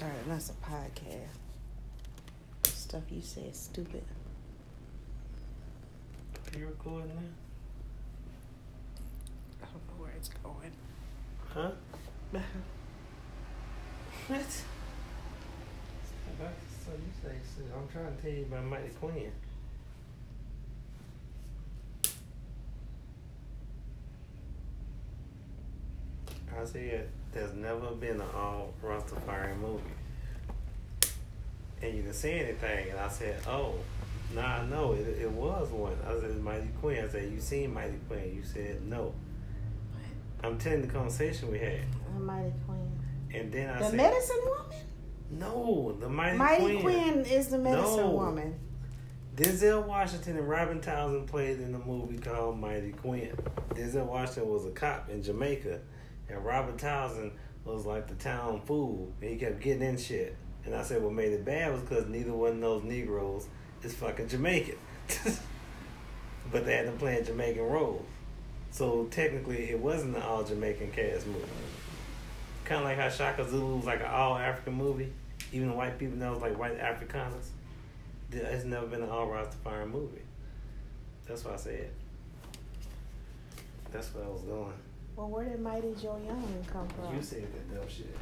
starting us a podcast. Stuff you said stupid. Are you recording now? I don't know where it's going. Huh? what? So you say, I'm trying to tell you about Mighty Quinn. I said there's never been an all Rastafarian movie. And you didn't say anything, and I said, oh, nah, I know, it, it was one. I said, Mighty Quinn. I said, you seen Mighty Quinn? You said, no. I'm telling the conversation we had. The Mighty Queen. And then I The said, medicine woman? no, the Mighty, Mighty Quinn. Queen is the medicine No. woman. Denzel Washington and Robin Townsend played in a movie called Mighty Quinn. Denzel Washington was a cop in Jamaica, and Robert Townsend was like the town fool, and he kept getting in shit. And I said what made it bad was because neither one of those Negroes is fucking Jamaican. but they had them playing Jamaican roles. So technically, it wasn't an all Jamaican cast movie. Kind of like how Shaka Zulu was like an all African movie. Even white people know it was like white Afrikaners. It's never been an all Rastafarian movie. That's what I said. That's where I was going. Well, where did Mighty Joe Young come from? You said that dumb shit.